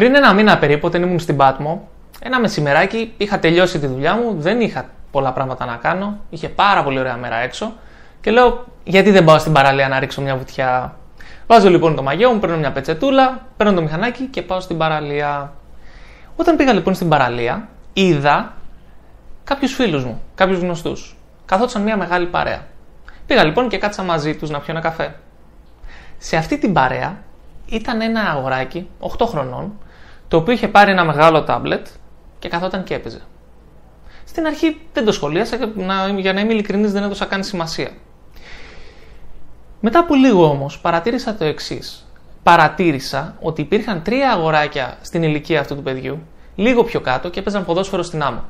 Πριν ένα μήνα περίπου, όταν ήμουν στην Πάτμο, ένα μεσημεράκι είχα τελειώσει τη δουλειά μου, δεν είχα πολλά πράγματα να κάνω, είχε πάρα πολύ ωραία μέρα έξω και λέω γιατί δεν πάω στην παραλία να ρίξω μια βουτιά; Βάζω λοιπόν το μαγιό μου, παίρνω μια πετσετούλα, παίρνω το μηχανάκι και πάω στην παραλία. Όταν πήγα λοιπόν στην παραλία, είδα κάποιους φίλους μου, κάποιους γνωστούς. Καθόντουσαν μια μεγάλη παρέα. Πήγα λοιπόν και κάτσα μαζί τους να πιω ένα καφέ. Σε αυτή την παρέα ήταν ένα αγοράκι 8 χρονών, το οποίο είχε πάρει ένα μεγάλο τάμπλετ και καθόταν και έπαιζε. Στην αρχή δεν το σχολίασα και να, για να είμαι ειλικρινής δεν έδωσα καν σημασία. Μετά από λίγο όμως παρατήρησα το εξής. Παρατήρησα ότι υπήρχαν τρία αγοράκια στην ηλικία αυτού του παιδιού, λίγο πιο κάτω και έπαιζαν ποδόσφαιρο στην άμμο.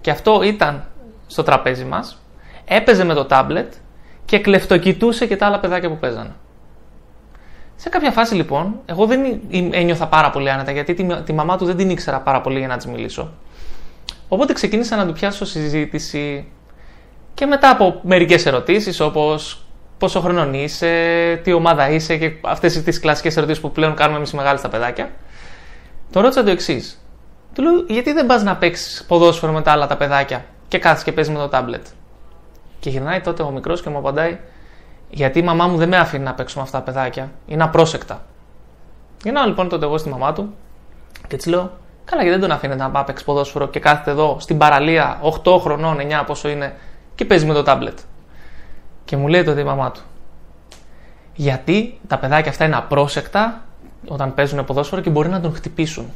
Και αυτό ήταν στο τραπέζι μας, έπαιζε με το τάμπλετ και κλεφτοκοιτούσε και τα άλλα παιδάκια που παίζανε. Σε κάποια φάση λοιπόν, εγώ δεν ένιωθα πάρα πολύ άνετα γιατί τη, τη μαμά του δεν την ήξερα πάρα πολύ για να της μιλήσω. Οπότε ξεκίνησα να του πιάσω συζήτηση και μετά από μερικές ερωτήσεις όπως πόσο χρονών είσαι, τι ομάδα είσαι και αυτές τις κλασικές ερωτήσεις που πλέον κάνουμε εμείς οι μεγάλοι στα παιδάκια, τον ρώτησα το εξής. Του λέω γιατί δεν πας να παίξεις ποδόσφαιρο με τα άλλα τα παιδάκια και κάθεσαι και παίζεις με το τάμπλετ; Και γυρνάει τότε ο μικρός και μου απαντάει γιατί η μαμά μου δεν με άφηνε να παίξω με αυτά τα παιδάκια. Είναι απρόσεκτα. Γυρνάω λοιπόν τότε εγώ στη μαμά του και της λέω: Καλά, γιατί δεν τον αφήνετε να πάει παίξει ποδόσφαιρο και κάθεται εδώ στην παραλία 8 χρονών, 9 πόσο είναι και παίζει με το τάμπλετ. Και μου λέει τότε η μαμά του: Γιατί τα παιδάκια αυτά είναι απρόσεκτα όταν παίζουν ποδόσφαιρο και μπορεί να τον χτυπήσουν.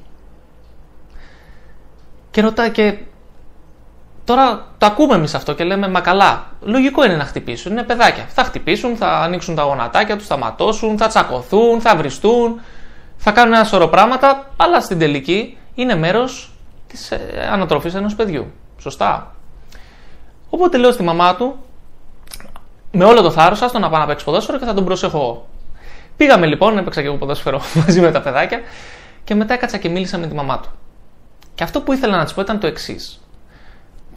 Και ρωτά και Τώρα το ακούμε εμείς αυτό και λέμε Μα καλά, λογικό είναι να χτυπήσουν. Είναι παιδάκια. Θα χτυπήσουν, θα ανοίξουν τα γονατάκια τους, θα ματώσουν, θα τσακωθούν, θα βριστούν, θα κάνουν ένα σωρό πράγματα. Αλλά στην τελική είναι μέρος της ε, ανατροφής ενός παιδιού. Σωστά. Οπότε λέω στη μαμά του, με όλο το θάρρος, άστο να πάω να παίξει ποδόσφαιρο και θα τον προσέχω εγώ. Πήγαμε λοιπόν, έπαιξα και εγώ ποδόσφαιρο μαζί με τα παιδάκια και μετά έκατσα και μίλησα με τη μαμά του. Και αυτό που ήθελα να της πω ήταν το εξής.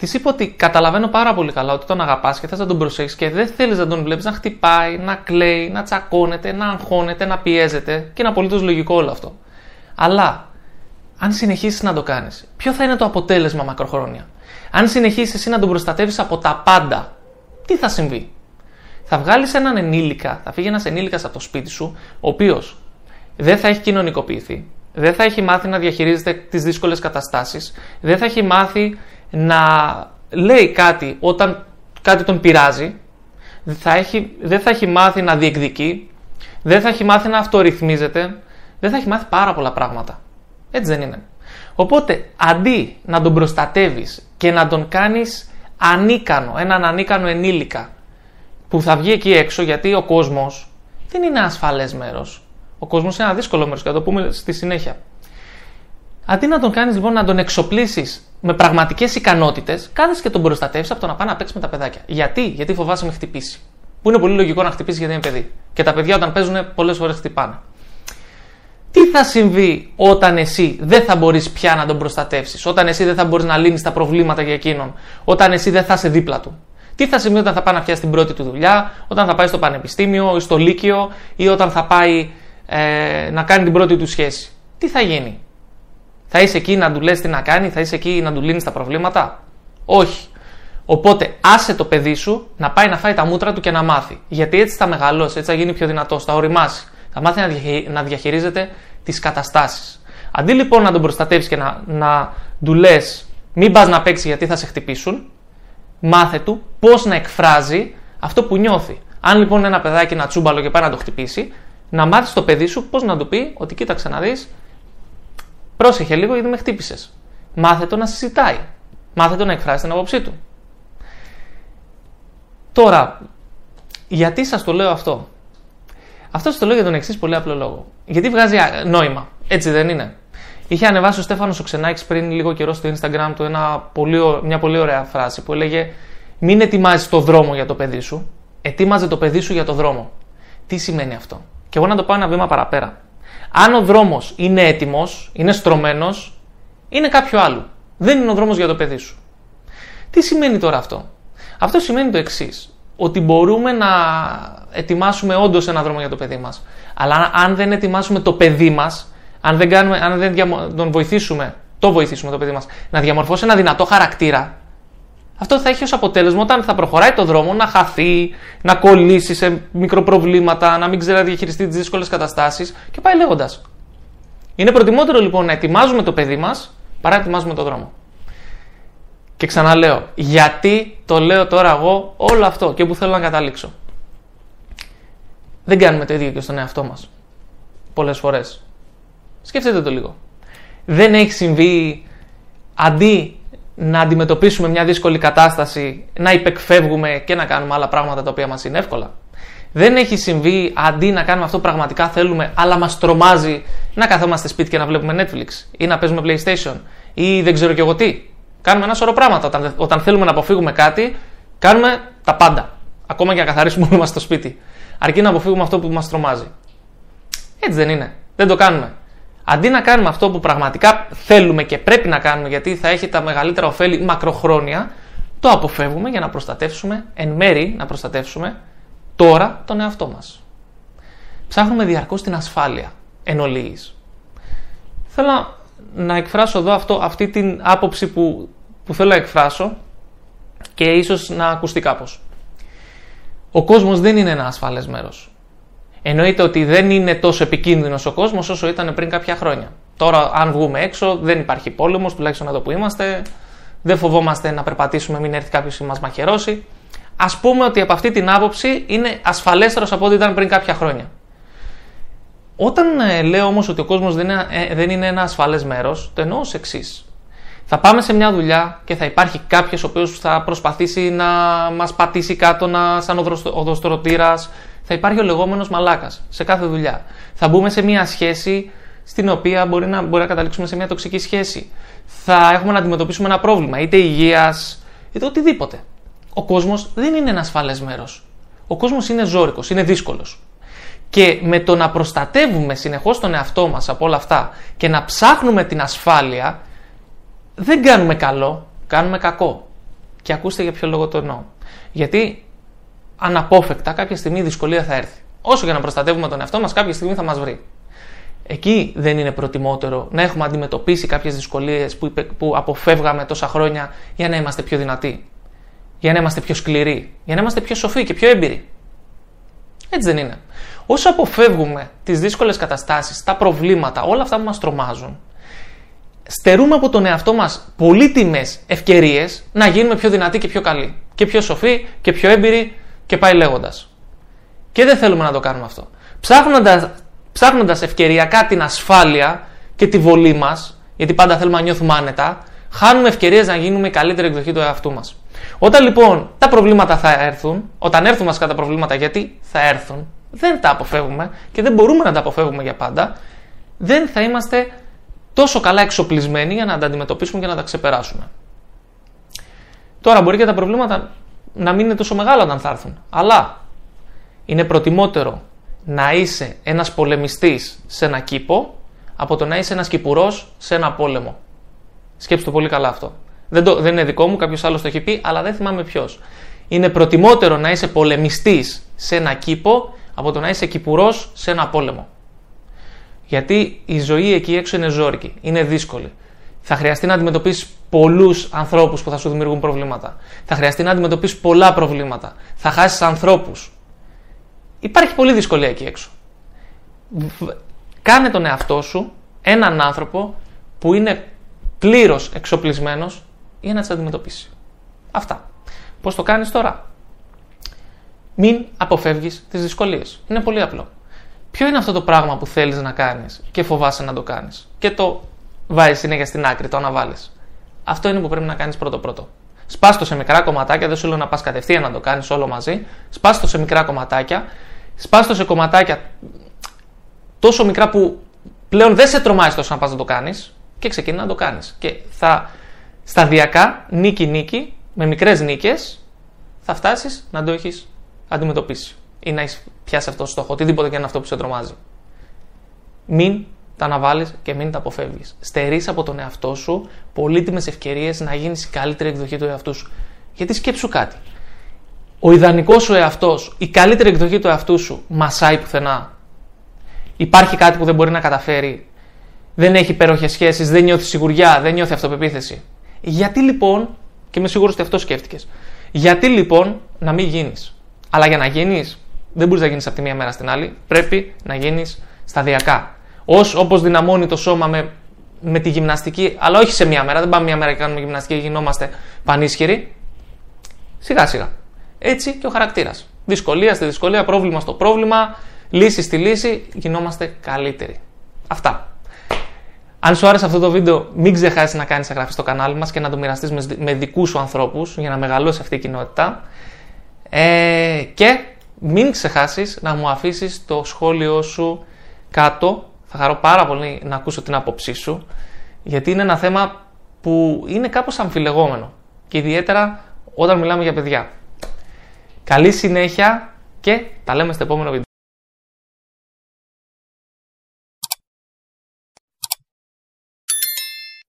Της είπα ότι καταλαβαίνω πάρα πολύ καλά ότι τον αγαπάς και θες να τον προσέχεις και δεν θέλεις να τον βλέπεις να χτυπάει, να κλαίει, να τσακώνεται, να αγχώνεται, να πιέζεται και είναι απολύτως λογικό όλο αυτό. Αλλά αν συνεχίσεις να το κάνεις, ποιο θα είναι το αποτέλεσμα μακροχρόνια; Αν συνεχίσεις εσύ να τον προστατεύεις από τα πάντα, τι θα συμβεί; Θα βγάλεις έναν ενήλικα, θα φύγει ένας ενήλικας από το σπίτι σου, ο οποίος δεν θα έχει κοινωνικοποιηθεί, δεν θα έχει μάθει να διαχειρίζεται τις δύσκολες καταστάσεις, δεν θα έχει μάθει να λέει κάτι όταν κάτι τον πειράζει, θα έχει, δεν θα έχει μάθει να διεκδικεί, δεν θα έχει μάθει να αυτορυθμίζεται, δεν θα έχει μάθει πάρα πολλά πράγματα. Έτσι δεν είναι. Οπότε, αντί να τον προστατεύεις και να τον κάνεις ανίκανο, έναν ανίκανο ενήλικα, που θα βγει εκεί έξω γιατί ο κόσμος δεν είναι ασφαλές μέρος. Ο κόσμος είναι ένα δύσκολο μέρος και θα το πούμε στη συνέχεια. Αντί να τον κάνεις λοιπόν να τον εξοπλίσεις με πραγματικές ικανότητες, κάθεσαι και τον προστατεύεις από το να πάει να παίξει με τα παιδάκια. Γιατί, Γιατί φοβάσαι με χτυπήσει. Που είναι πολύ λογικό να χτυπήσει γιατί είναι παιδί. Και τα παιδιά όταν παίζουν πολλές φορές χτυπάνε. Τι θα συμβεί όταν εσύ δεν θα μπορείς πια να τον προστατεύσεις, όταν εσύ δεν θα μπορείς να λύνεις τα προβλήματα για εκείνον, όταν εσύ δεν θα είσαι δίπλα του; Τι θα συμβεί όταν θα πάει να πιάσει την πρώτη του δουλειά, όταν θα πάει στο πανεπιστήμιο ή στο λύκειο ή όταν θα πάει ε, να κάνει την πρώτη του σχέση. Τι θα γίνει; Θα είσαι εκεί να του λες τι να κάνει, θα είσαι εκεί να του λύνεις τα προβλήματα; Όχι. Οπότε άσε το παιδί σου να πάει να φάει τα μούτρα του και να μάθει. Γιατί έτσι θα μεγαλώσει, έτσι θα γίνει πιο δυνατό, θα οριμάσει. Θα μάθει να διαχειρίζεται τις καταστάσεις. Αντί λοιπόν να τον προστατεύεις και να, να του λες, μην πας να παίξεις γιατί θα σε χτυπήσουν, μάθε του πώς να εκφράζει αυτό που νιώθει. Αν λοιπόν είναι ένα παιδάκι να τσούμπαλο και πάει να το χτυπήσει, να μάθεις το παιδί σου πώς να του πει ότι κοίταξε να δεις, Πρόσεχε λίγο γιατί με χτύπησες. Μάθε το να συζητάει. Μάθε το να εκφράσει την άποψή του. Τώρα, γιατί σας το λέω αυτό; Αυτό σας το λέω για τον εξής πολύ απλό λόγο. Γιατί βγάζει νόημα. Έτσι δεν είναι. Είχε ανεβάσει ο Στέφανος Οξενάκη πριν λίγο καιρό στο Instagram του ένα πολύ, μια πολύ ωραία φράση που έλεγε Μην ετοιμάζεις το δρόμο για το παιδί σου, ετοίμαζε το παιδί σου για το δρόμο. Τι σημαίνει αυτό; Και εγώ να το πάω ένα βήμα παραπέρα. Αν ο δρόμος είναι έτοιμος, είναι στρωμένος, είναι κάποιο άλλο. Δεν είναι ο δρόμος για το παιδί σου. Τι σημαίνει τώρα αυτό; Αυτό σημαίνει το εξής. Ότι μπορούμε να ετοιμάσουμε όντως ένα δρόμο για το παιδί μας. Αλλά αν δεν ετοιμάσουμε το παιδί μας, αν δεν, κάνουμε, αν δεν τον βοηθήσουμε, το βοηθήσουμε το παιδί μας, να διαμορφώσει ένα δυνατό χαρακτήρα, αυτό θα έχει ως αποτέλεσμα όταν θα προχωράει το δρόμο να χαθεί, να κολλήσει σε μικροπροβλήματα, να μην ξέρει να διαχειριστεί τις δύσκολες καταστάσεις και πάει λέγοντας. Είναι προτιμότερο λοιπόν να ετοιμάζουμε το παιδί μας παρά να ετοιμάζουμε το δρόμο. Και ξαναλέω, γιατί το λέω τώρα εγώ όλο αυτό και που θέλω να καταλήξω. Δεν κάνουμε το ίδιο και στον εαυτό μας. Πολλές φορές. Σκεφτείτε το λίγο. Δεν έχει συμβεί αντί να αντιμετωπίσουμε μια δύσκολη κατάσταση, να υπεκφεύγουμε και να κάνουμε άλλα πράγματα τα οποία μας είναι εύκολα. Δεν έχει συμβεί αντί να κάνουμε αυτό που πραγματικά θέλουμε, αλλά μας τρομάζει να καθόμαστε σπίτι και να βλέπουμε Netflix ή να παίζουμε PlayStation ή δεν ξέρω και εγώ τι. Κάνουμε ένα σωρό πράγματα. Όταν, όταν θέλουμε να αποφύγουμε κάτι, κάνουμε τα πάντα. Ακόμα και να καθαρίσουμε όλο μας το σπίτι. Αρκεί να αποφύγουμε αυτό που μας τρομάζει. Έτσι δεν είναι. Δεν το κάνουμε. Αντί να κάνουμε αυτό που πραγματικά θέλουμε και πρέπει να κάνουμε γιατί θα έχει τα μεγαλύτερα ωφέλη μακροχρόνια, το αποφεύγουμε για να προστατεύσουμε, εν μέρη να προστατεύσουμε τώρα τον εαυτό μας. Ψάχνουμε διαρκώς την ασφάλεια εν ολίγης. Θέλω να εκφράσω εδώ αυτό, αυτή την άποψη που, που θέλω να εκφράσω και ίσως να ακουστεί κάπως. Ο κόσμος δεν είναι ένα ασφαλές μέρος. Εννοείται ότι δεν είναι τόσο επικίνδυνος ο κόσμος όσο ήταν πριν κάποια χρόνια. Τώρα, αν βγούμε έξω, δεν υπάρχει πόλεμος, τουλάχιστον εδώ που είμαστε. Δεν φοβόμαστε να περπατήσουμε, μην έρθει κάποιος ή μας μαχαιρώσει. Α πούμε ότι από αυτή την άποψη είναι ασφαλέστερος από ό,τι ήταν πριν κάποια χρόνια. Όταν ε, λέω όμως ότι ο κόσμος δεν, είναι, ε, δεν είναι ένα ασφαλές μέρος, το εννοώ ως εξής. Θα πάμε σε μια δουλειά και θα υπάρχει κάποιος ο οποίος θα προσπαθήσει να μας πατήσει κάτω να, σαν οδοστρωτήρας, θα υπάρχει ο λεγόμενος μαλάκας σε κάθε δουλειά. Θα μπούμε σε μια σχέση στην οποία μπορεί να, μπορεί να καταλήξουμε σε μια τοξική σχέση. Θα έχουμε να αντιμετωπίσουμε ένα πρόβλημα, είτε υγείας, είτε οτιδήποτε. Ο κόσμος δεν είναι ένας ασφαλέ μέρος. Ο κόσμος είναι ζώρικος, είναι δύσκολος. Και με το να προστατεύουμε συνεχώς τον εαυτό μας από όλα αυτά και να ψάχνουμε την ασφάλεια, δεν κάνουμε καλό, κάνουμε κακό. Και ακούστε για ποιο λόγο το εννοώ. Γιατί αναπόφευκτα κάποια στιγμή η δυσκολία θα έρθει. Όσο και να προστατεύουμε τον εαυτό μας, κάποια στιγμή θα μας βρει. Εκεί δεν είναι προτιμότερο να έχουμε αντιμετωπίσει κάποιες δυσκολίες που, που αποφεύγαμε τόσα χρόνια για να είμαστε πιο δυνατοί, για να είμαστε πιο σκληροί, για να είμαστε πιο σοφοί και πιο έμπειροι. Έτσι δεν είναι. Όσο αποφεύγουμε τις δύσκολες καταστάσεις, τα προβλήματα, όλα αυτά που μας τρομάζουν, στερούμε από τον εαυτό μας πολύτιμες ευκαιρίες να γίνουμε πιο δυνατοί και πιο καλοί. Και πιο σοφοί και πιο έμπειροι και πάει λέγοντας. Και δεν θέλουμε να το κάνουμε αυτό. Ψάχνοντας ψάχνοντας ευκαιριακά την ασφάλεια και τη βολή μας, γιατί πάντα θέλουμε να νιώθουμε άνετα, χάνουμε ευκαιρίες να γίνουμε η καλύτερη εκδοχή του εαυτού μας. Όταν λοιπόν τα προβλήματα θα έρθουν, όταν έρθουν μα τα προβλήματα, γιατί θα έρθουν, δεν τα αποφεύγουμε και δεν μπορούμε να τα αποφεύγουμε για πάντα, δεν θα είμαστε τόσο καλά εξοπλισμένοι για να τα αντιμετωπίσουμε και να τα ξεπεράσουμε. Τώρα μπορεί και τα προβλήματα να μην είναι τόσο μεγάλα όταν θα έρθουν. Αλλά είναι προτιμότερο να είσαι ένας πολεμιστής σε ένα κήπο από το να είσαι ένας κυπουρός σε ένα πόλεμο. Σκέψτε το πολύ καλά αυτό. Δεν, το, δεν είναι δικό μου, κάποιος άλλος το έχει πει, αλλά δεν θυμάμαι ποιος. Είναι προτιμότερο να είσαι πολεμιστής σε ένα κήπο από το να είσαι κυπουρός σε ένα πόλεμο. Γιατί η ζωή εκεί έξω είναι ζώρικη, είναι δύσκολη. Θα χρειαστεί να αντιμετωπίσεις πολλούς ανθρώπους που θα σου δημιουργούν προβλήματα. Θα χρειαστεί να αντιμετωπίσεις πολλά προβλήματα. Θα χάσεις ανθρώπους. Υπάρχει πολλή δυσκολία εκεί έξω. Κάνε τον εαυτό σου έναν άνθρωπο που είναι πλήρως εξοπλισμένος για να τις αντιμετωπίσει. Αυτά. Πώς το κάνεις τώρα; Μην αποφεύγεις τις δυσκολίες. Είναι πολύ απλό. Ποιο είναι αυτό το πράγμα που θέλεις να κάνεις και φοβάσαι να το κάνεις; Και το βάζεις συνέχεια στην άκρη, το αναβάλεις. Αυτό είναι που πρέπει να κάνεις πρώτο-πρώτο. Σπάστο σε μικρά κομματάκια, δεν σου λέω να πας κατευθείαν να το κάνεις όλο μαζί. Σπάστο σε μικρά κομματάκια. Σπάστο σε κομματάκια τόσο μικρά που πλέον δεν σε τρομάζει τόσο να πας να το κάνεις και ξεκινά να το κάνεις. Και θα σταδιακά, νίκη-νίκη, με μικρές νίκες, θα φτάσεις να το έχεις αντιμετωπίσει ή να έχεις πιάσει αυτό το στόχο, οτιδήποτε και είναι αυτό που σε τρομάζει. Μην τα αναβάλεις και μην τα αποφεύγεις. Στερείς από τον εαυτό σου πολύτιμες ευκαιρίες να γίνεις η καλύτερη εκδοχή του εαυτού σου. Γιατί σκέψου κάτι. Ο ιδανικός σου εαυτός, η καλύτερη εκδοχή του εαυτού σου, μασάει πουθενά. Υπάρχει κάτι που δεν μπορεί να καταφέρει δεν έχει υπέροχες σχέσεις, δεν νιώθει σιγουριά, δεν νιώθει αυτοπεποίθηση. Γιατί λοιπόν, και είμαι σίγουρος ότι αυτό σκέφτηκες, γιατί λοιπόν να μην γίνεις. Αλλά για να γίνεις, δεν μπορείς να γίνεις από τη μία μέρα στην άλλη. Πρέπει να γίνεις σταδιακά. Ω όπως δυναμώνει το σώμα με, με τη γυμναστική, αλλά όχι σε μία μέρα. Δεν πάμε μία μέρα και κάνουμε γυμναστική και γινόμαστε πανίσχυροι. Σιγά σιγά. Έτσι και ο χαρακτήρας. Δυσκολία στη δυσκολία, πρόβλημα στο πρόβλημα, λύση στη λύση, γινόμαστε καλύτεροι. Αυτά. Αν σου άρεσε αυτό το βίντεο, μην ξεχάσεις να κάνεις εγγραφή στο κανάλι μας και να το μοιραστείς με, με δικούς σου ανθρώπους για να μεγαλώσει αυτή η κοινότητα. Ε, και μην ξεχάσεις να μου αφήσεις το σχόλιο σου κάτω. Θα χαρώ πάρα πολύ να ακούσω την άποψή σου, γιατί είναι ένα θέμα που είναι κάπως αμφιλεγόμενο και ιδιαίτερα όταν μιλάμε για παιδιά. Καλή συνέχεια και τα λέμε στο επόμενο βίντεο.